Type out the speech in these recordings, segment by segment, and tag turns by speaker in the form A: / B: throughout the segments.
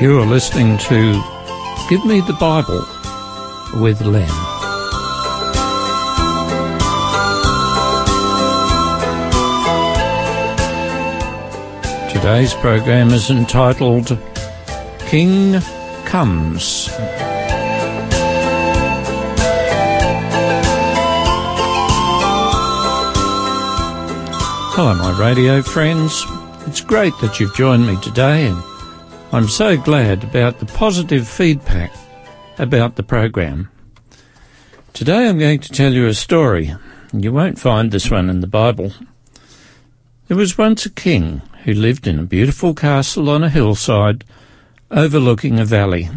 A: You are listening to Give Me the Bible with Len. Today's program is entitled King Comes. Hello, my radio friends. It's great that you've joined me today, and I'm so glad about the positive feedback about the program. Today I'm going to tell you a story. You won't find this one in the Bible. There was once a king who lived in a beautiful castle on a hillside overlooking a valley.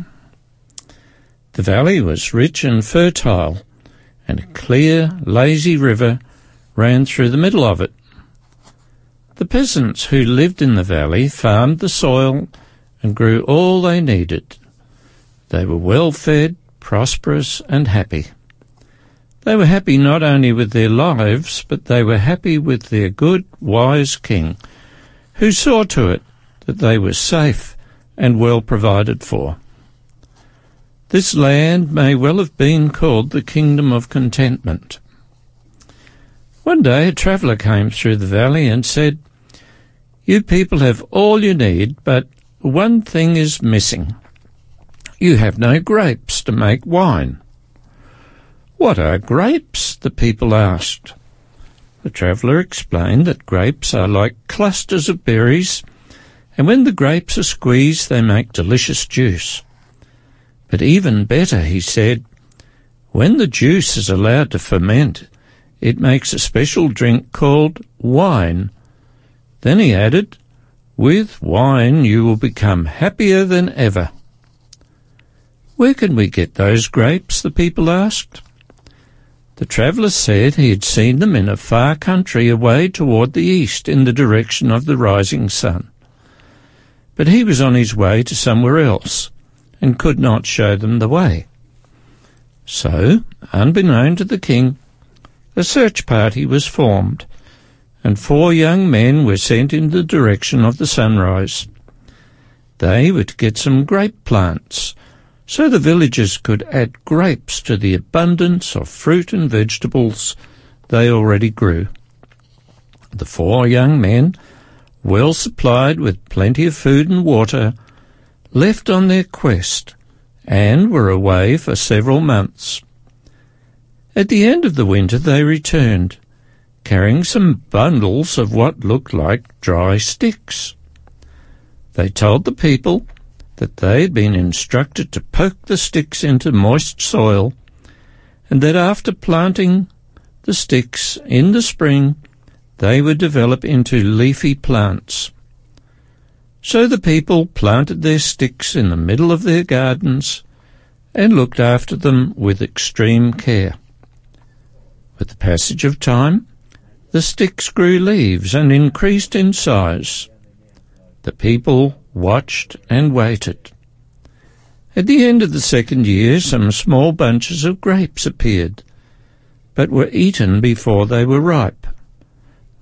A: The valley was rich and fertile, and a clear, lazy river ran through the middle of it. The peasants who lived in the valley farmed the soil and grew all they needed. They were well fed, prosperous, and happy. They were happy not only with their lives, but they were happy with their good, wise king, who saw to it that they were safe and well provided for. This land may well have been called the Kingdom of Contentment. One day a traveller came through the valley and said, You people have all you need, but one thing is missing. You have no grapes to make wine. What are grapes? the people asked. The traveller explained that grapes are like clusters of berries, and when the grapes are squeezed they make delicious juice. But even better, he said, when the juice is allowed to ferment, it makes a special drink called wine. Then he added, With wine you will become happier than ever. Where can we get those grapes? the people asked. The traveller said he had seen them in a far country away toward the east in the direction of the rising sun. But he was on his way to somewhere else and could not show them the way. So, unbeknown to the king, a search party was formed, and four young men were sent in the direction of the sunrise. They were to get some grape plants, so the villagers could add grapes to the abundance of fruit and vegetables they already grew. The four young men, well supplied with plenty of food and water, left on their quest and were away for several months. At the end of the winter they returned, carrying some bundles of what looked like dry sticks. They told the people that they had been instructed to poke the sticks into moist soil, and that after planting the sticks in the spring, they would develop into leafy plants. So the people planted their sticks in the middle of their gardens and looked after them with extreme care. With the passage of time, the sticks grew leaves and increased in size. The people watched and waited. At the end of the second year, some small bunches of grapes appeared, but were eaten before they were ripe.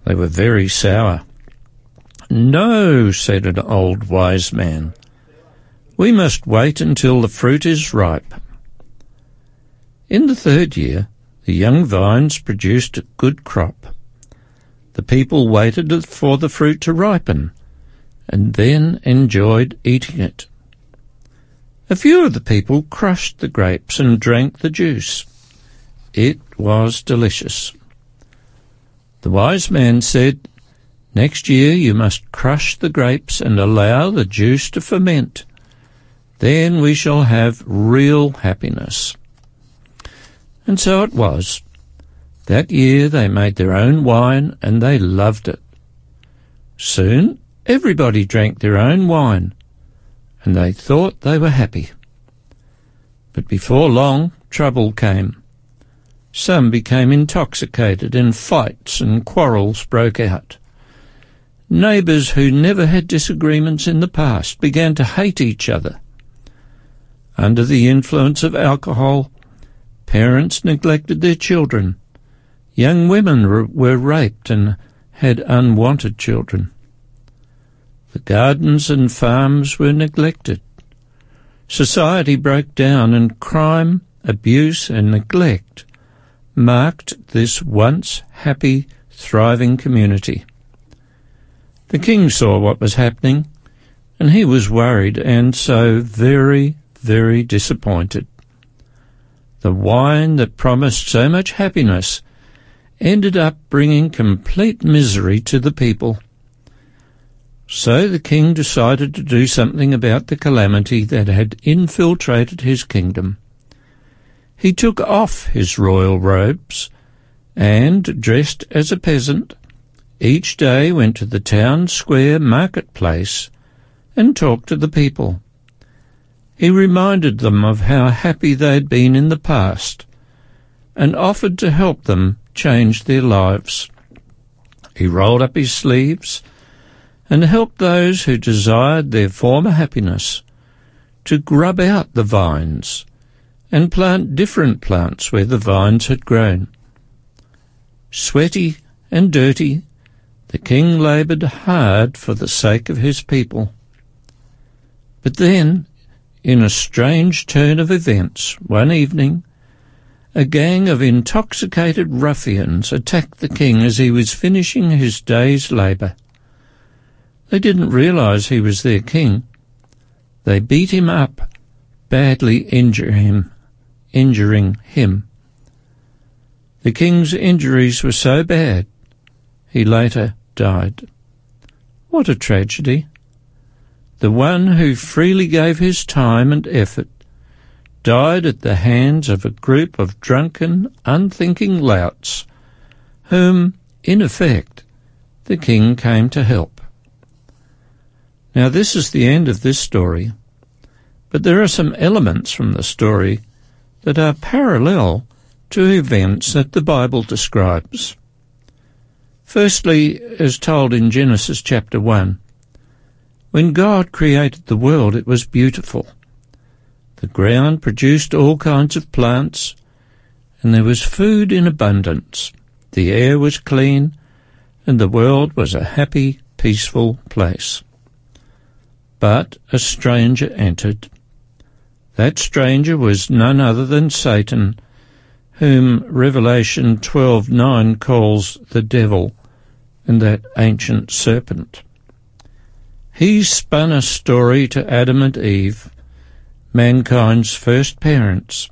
A: They were very sour. No, said an old wise man. We must wait until the fruit is ripe. In the third year, the young vines produced a good crop. The people waited for the fruit to ripen, and then enjoyed eating it. A few of the people crushed the grapes and drank the juice. It was delicious. The wise man said, Next year you must crush the grapes and allow the juice to ferment. Then we shall have real happiness. And so it was. That year they made their own wine and they loved it. Soon everybody drank their own wine and they thought they were happy. But before long trouble came. Some became intoxicated and fights and quarrels broke out. Neighbours who never had disagreements in the past began to hate each other. Under the influence of alcohol, Parents neglected their children. Young women were raped and had unwanted children. The gardens and farms were neglected. society broke down and crime, abuse and neglect marked this once happy, thriving community. The king saw what was happening and he was worried and so very, very disappointed. The wine that promised so much happiness ended up bringing complete misery to the people. So the king decided to do something about the calamity that had infiltrated his kingdom. He took off his royal robes and, dressed as a peasant, each day went to the town square marketplace and talked to the people. He reminded them of how happy they had been in the past and offered to help them change their lives. He rolled up his sleeves and helped those who desired their former happiness to grub out the vines and plant different plants where the vines had grown. Sweaty and dirty, the king laboured hard for the sake of his people. But then in a strange turn of events, one evening, a gang of intoxicated ruffians attacked the king as he was finishing his day's labour. They didn't realize he was their king. They beat him up, badly injure him, injuring him. The king's injuries were so bad, he later died. What a tragedy the one who freely gave his time and effort, died at the hands of a group of drunken, unthinking louts, whom, in effect, the king came to help. Now, this is the end of this story, but there are some elements from the story that are parallel to events that the Bible describes. Firstly, as told in Genesis chapter 1, when God created the world, it was beautiful. The ground produced all kinds of plants, and there was food in abundance. The air was clean, and the world was a happy, peaceful place. But a stranger entered. That stranger was none other than Satan, whom Revelation 12:9 calls the devil and that ancient serpent. He spun a story to Adam and Eve, mankind's first parents,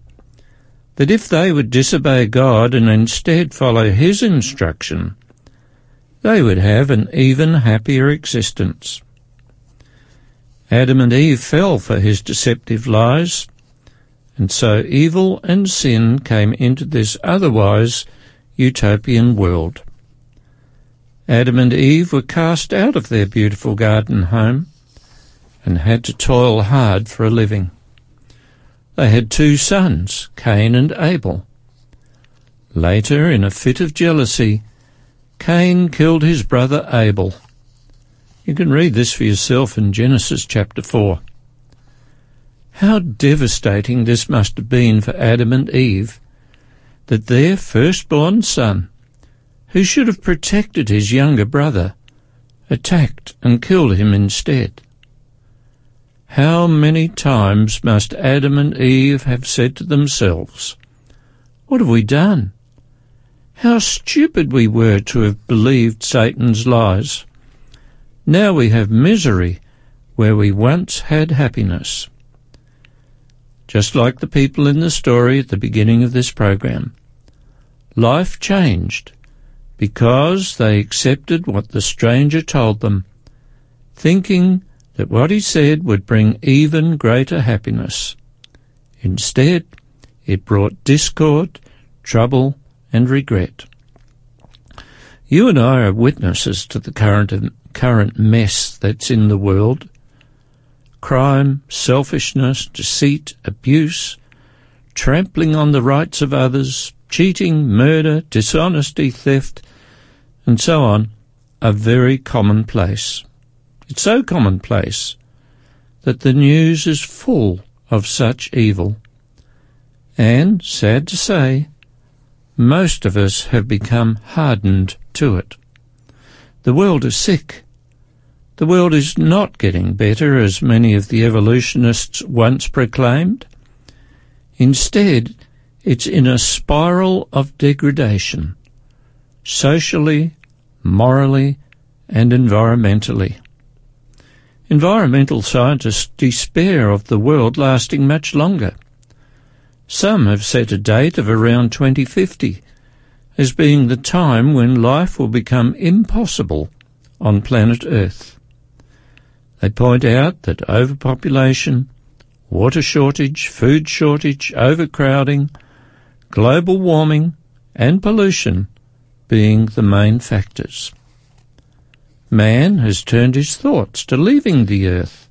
A: that if they would disobey God and instead follow His instruction, they would have an even happier existence. Adam and Eve fell for his deceptive lies, and so evil and sin came into this otherwise utopian world. Adam and Eve were cast out of their beautiful garden home and had to toil hard for a living. They had two sons, Cain and Abel. Later, in a fit of jealousy, Cain killed his brother Abel. You can read this for yourself in Genesis chapter 4. How devastating this must have been for Adam and Eve that their firstborn son who should have protected his younger brother, attacked and killed him instead. How many times must Adam and Eve have said to themselves, What have we done? How stupid we were to have believed Satan's lies. Now we have misery where we once had happiness. Just like the people in the story at the beginning of this program. Life changed because they accepted what the stranger told them, thinking that what he said would bring even greater happiness. Instead, it brought discord, trouble, and regret. You and I are witnesses to the current, current mess that's in the world. Crime, selfishness, deceit, abuse, trampling on the rights of others, cheating, murder, dishonesty, theft, and so on, are very commonplace. It's so commonplace that the news is full of such evil. And, sad to say, most of us have become hardened to it. The world is sick. The world is not getting better as many of the evolutionists once proclaimed. Instead, it's in a spiral of degradation, socially, morally, and environmentally. Environmental scientists despair of the world lasting much longer. Some have set a date of around 2050 as being the time when life will become impossible on planet Earth. They point out that overpopulation, water shortage, food shortage, overcrowding, global warming, and pollution being the main factors. Man has turned his thoughts to leaving the earth,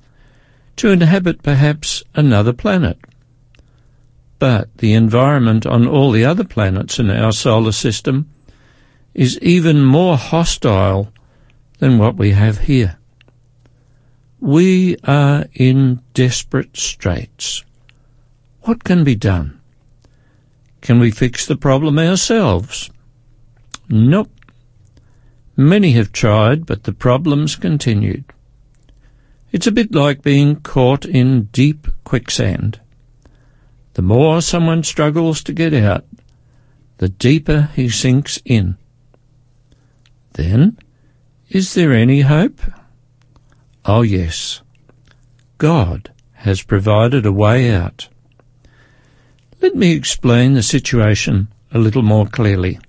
A: to inhabit perhaps another planet. But the environment on all the other planets in our solar system is even more hostile than what we have here. We are in desperate straits. What can be done? Can we fix the problem ourselves? Nope. Many have tried, but the problems continued. It's a bit like being caught in deep quicksand. The more someone struggles to get out, the deeper he sinks in. Then, is there any hope? Oh yes, God has provided a way out. Let me explain the situation a little more clearly.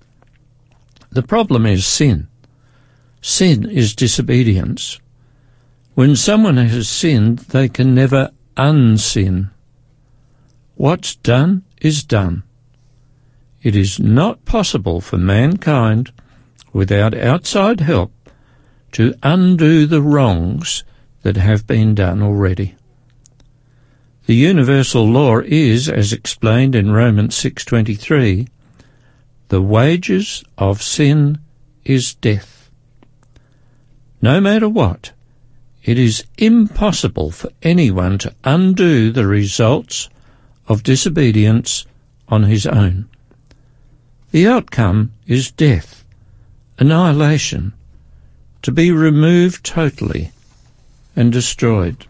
A: The problem is sin. Sin is disobedience. When someone has sinned, they can never unsin. What's done is done. It is not possible for mankind, without outside help, to undo the wrongs that have been done already. The universal law is, as explained in Romans 6.23, the wages of sin is death. No matter what, it is impossible for anyone to undo the results of disobedience on his own. The outcome is death, annihilation, to be removed totally and destroyed.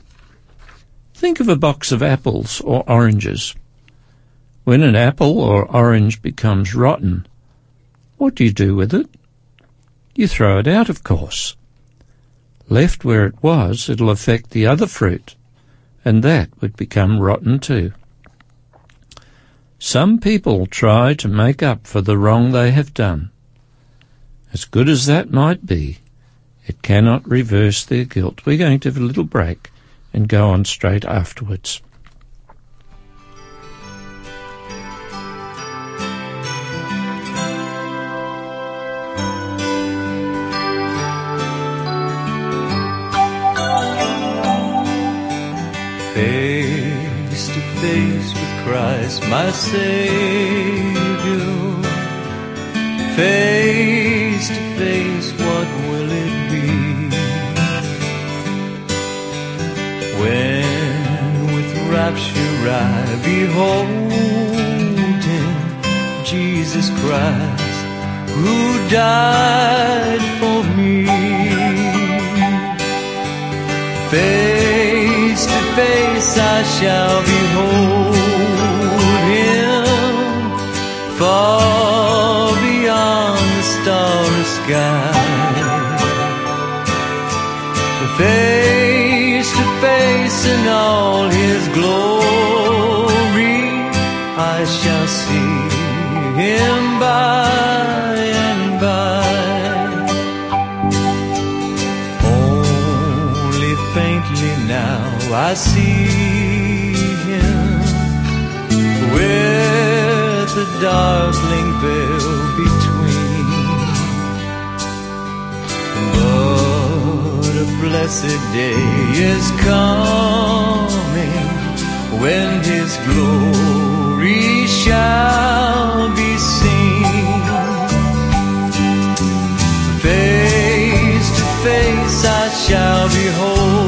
A: Think of a box of apples or oranges. When an apple or orange becomes rotten, what do you do with it? You throw it out, of course. Left where it was, it'll affect the other fruit, and that would become rotten too. Some people try to make up for the wrong they have done. As good as that might be, it cannot reverse their guilt. We're going to have a little break and go on straight afterwards.
B: Face with Christ, my Savior. Face to face, what will it be? When with rapture I behold Him, Jesus Christ, who died for me. Face face I shall behold Him far beyond the starry sky. Face to face in all His glory, I shall see Him by I see Him with the darkling veil between. But a blessed day is coming when His glory shall be seen. Face to face I shall behold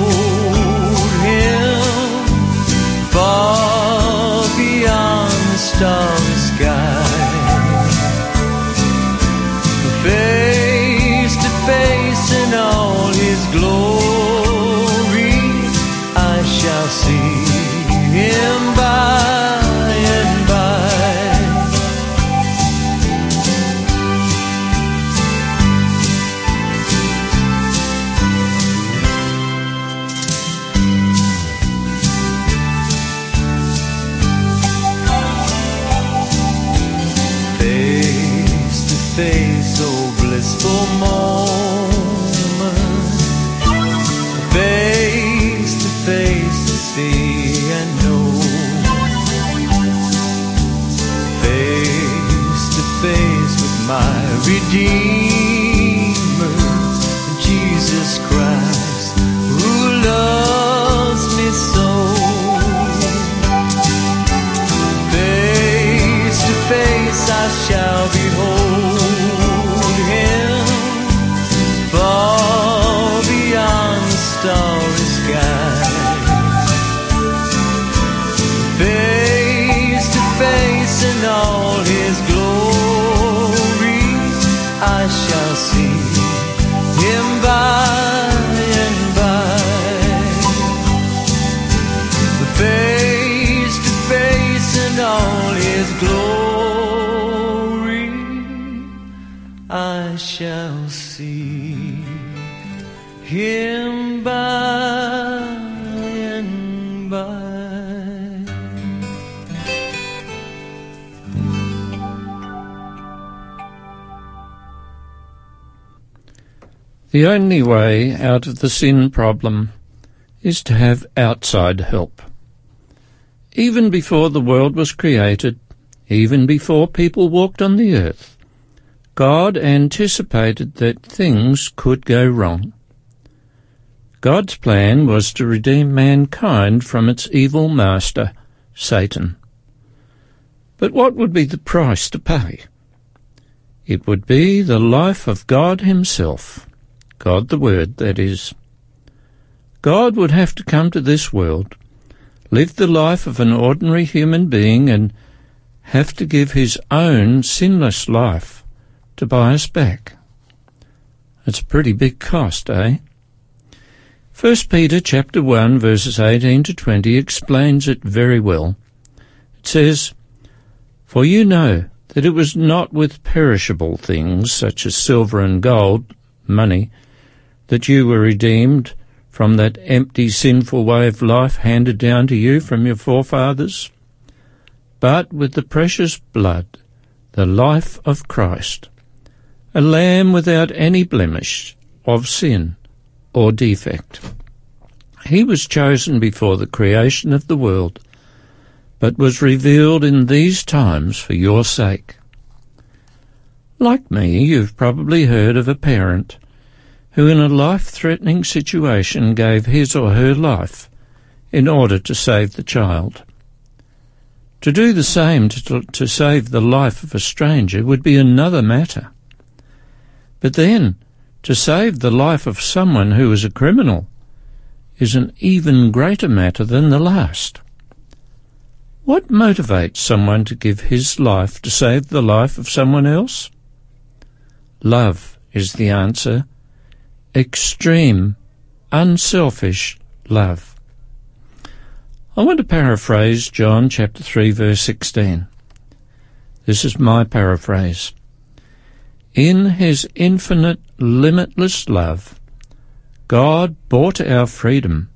B: The
A: only way out of the sin problem is to have outside help. Even before the world was created, even before people walked on the earth, God anticipated that things could go wrong. God's plan was to redeem mankind from its evil master, Satan. But what would be the price to pay? It would be the life of God Himself. God the Word, that is. God would have to come to this world, live the life of an ordinary human being, and have to give his own sinless life to buy us back. It's a pretty big cost, eh? First Peter chapter 1 verses 18 to 20 explains it very well. It says, For you know that it was not with perishable things such as silver and gold, money, that you were redeemed from that empty sinful way of life handed down to you from your forefathers, but with the precious blood, the life of Christ, a lamb without any blemish of sin or defect. He was chosen before the creation of the world, but was revealed in these times for your sake. Like me, you've probably heard of a parent who in a life-threatening situation gave his or her life in order to save the child. To do the same to, to save the life of a stranger would be another matter. But then, to save the life of someone who is a criminal is an even greater matter than the last. What motivates someone to give his life to save the life of someone else? Love is the answer. Extreme, unselfish love. I want to paraphrase John chapter 3 verse 16. This is my paraphrase. In his infinite, limitless love, God bought our freedom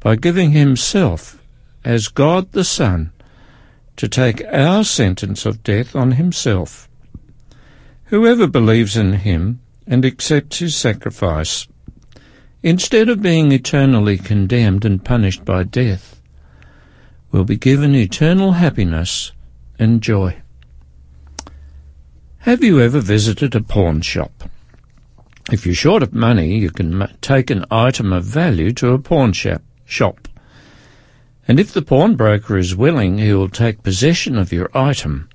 A: by giving himself as God the Son to take our sentence of death on himself. Whoever believes in him and accepts his sacrifice, instead of being eternally condemned and punished by death, will be given eternal happiness and joy. Have you ever visited a pawn shop? If you're short of money, you can take an item of value to a pawn shop. And if the pawnbroker is willing, he will take possession of your item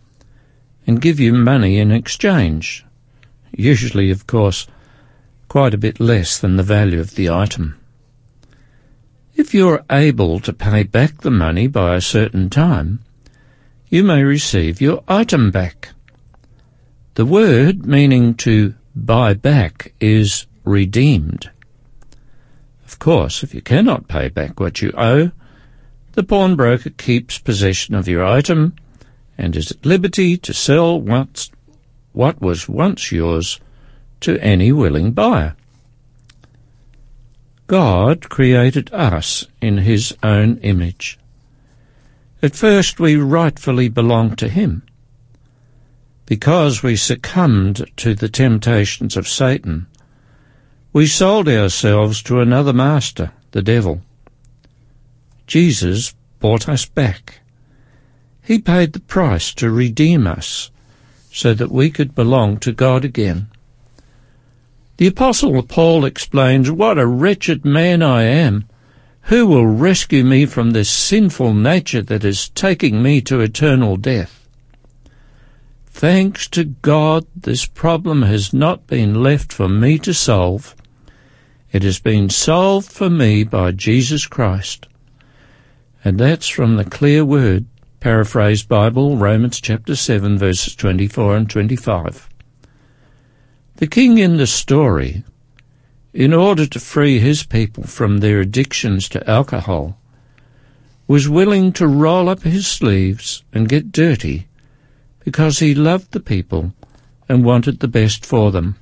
A: and give you money in exchange. Usually, of course, quite a bit less than the value of the item. If you're able to pay back the money by a certain time, you may receive your item back. The word meaning to buy back is redeemed. Of course, if you cannot pay back what you owe, the pawnbroker keeps possession of your item and is at liberty to sell what, what was once yours to any willing buyer. God created us in his own image. At first we rightfully belonged to him. Because we succumbed to the temptations of Satan, we sold ourselves to another master, the devil. Jesus bought us back. He paid the price to redeem us so that we could belong to God again. The Apostle Paul explains, What a wretched man I am! Who will rescue me from this sinful nature that is taking me to eternal death? Thanks to God, this problem has not been left for me to solve. It has been solved for me by Jesus Christ. And that's from the clear word, paraphrased Bible, Romans chapter 7, verses 24 and 25. The king in the story, in order to free his people from their addictions to alcohol, was willing to roll up his sleeves and get dirty because he loved the people and wanted the best for them.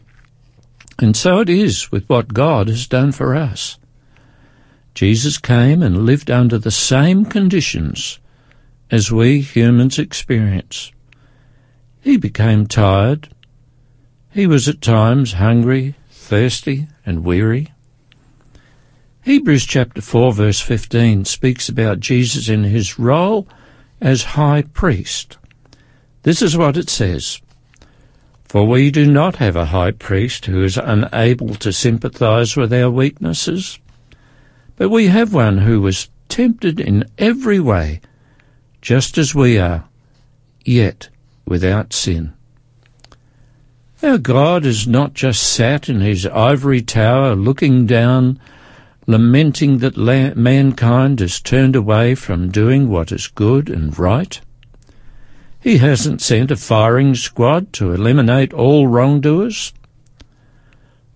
A: And so it is with what God has done for us. Jesus came and lived under the same conditions as we humans experience. He became tired, he was at times hungry, thirsty, and weary. Hebrews chapter 4 verse 15 speaks about Jesus in his role as high priest. This is what it says. For we do not have a high priest who is unable to sympathize with our weaknesses, but we have one who was tempted in every way, just as we are, yet without sin. Our God is not just sat in his ivory tower looking down, lamenting that la- mankind has turned away from doing what is good and right. He hasn't sent a firing squad to eliminate all wrongdoers.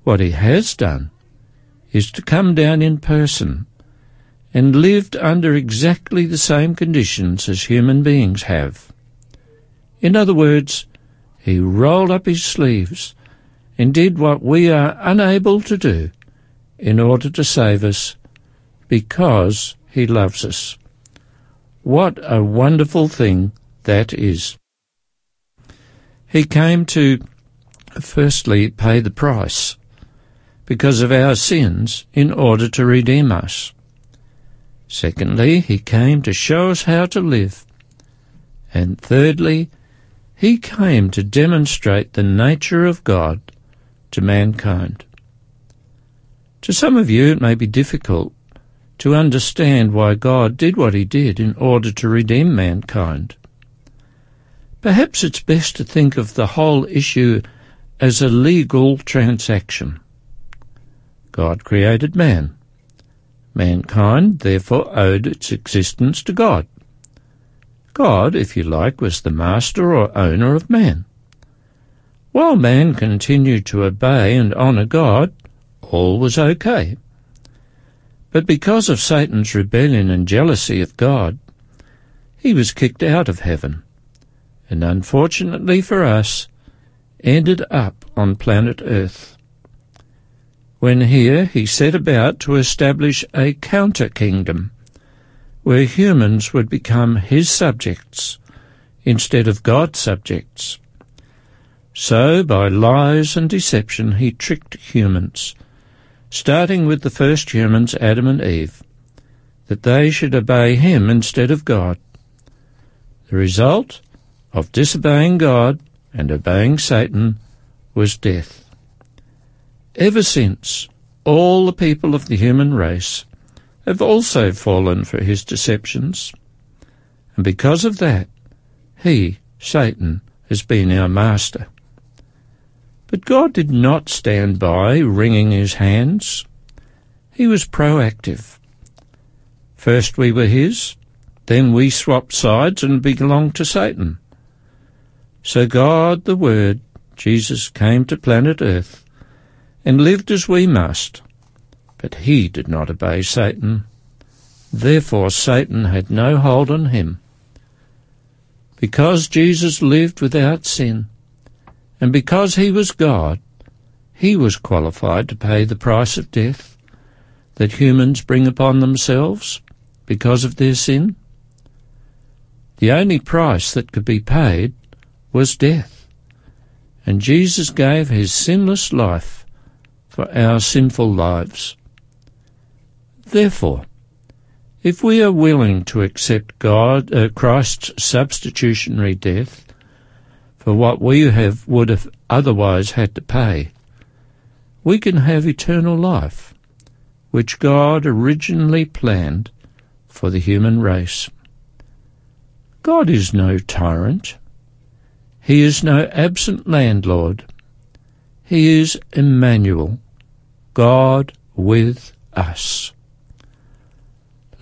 A: What he has done is to come down in person and lived under exactly the same conditions as human beings have. In other words, he rolled up his sleeves and did what we are unable to do in order to save us because he loves us. What a wonderful thing that is. He came to firstly pay the price because of our sins in order to redeem us. Secondly, he came to show us how to live. And thirdly, he came to demonstrate the nature of God to mankind. To some of you, it may be difficult to understand why God did what he did in order to redeem mankind. Perhaps it's best to think of the whole issue as a legal transaction. God created man. Mankind therefore owed its existence to God. God, if you like, was the master or owner of man. While man continued to obey and honour God, all was okay. But because of Satan's rebellion and jealousy of God, he was kicked out of heaven, and unfortunately for us, ended up on planet Earth. When here he set about to establish a counter kingdom where humans would become his subjects instead of God's subjects. So, by lies and deception, he tricked humans, starting with the first humans, Adam and Eve, that they should obey him instead of God. The result of disobeying God and obeying Satan was death. Ever since, all the people of the human race have also fallen for his deceptions. And because of that, he, Satan, has been our master. But God did not stand by wringing his hands. He was proactive. First we were his, then we swapped sides and belonged to Satan. So God, the Word, Jesus, came to planet Earth and lived as we must, but he did not obey Satan. Therefore Satan had no hold on him. Because Jesus lived without sin, and because he was God, he was qualified to pay the price of death that humans bring upon themselves because of their sin. The only price that could be paid was death, and Jesus gave his sinless life for our sinful lives. Therefore, if we are willing to accept God, uh, Christ's substitutionary death for what we have would have otherwise had to pay, we can have eternal life, which God originally planned for the human race. God is no tyrant. He is no absent landlord. He is Emmanuel, God with us.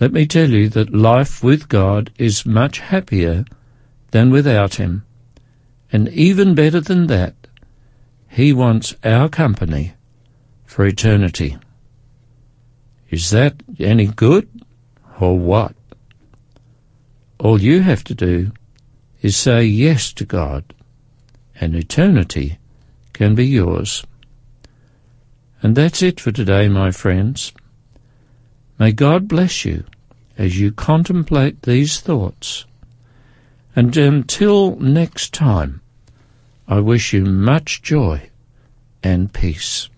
A: Let me tell you that life with God is much happier than without Him. And even better than that, He wants our company for eternity. Is that any good or what? All you have to do is say yes to God, and eternity can be yours. And that's it for today, my friends. May God bless you as you contemplate these thoughts. And um, until next time, I wish you much joy and peace.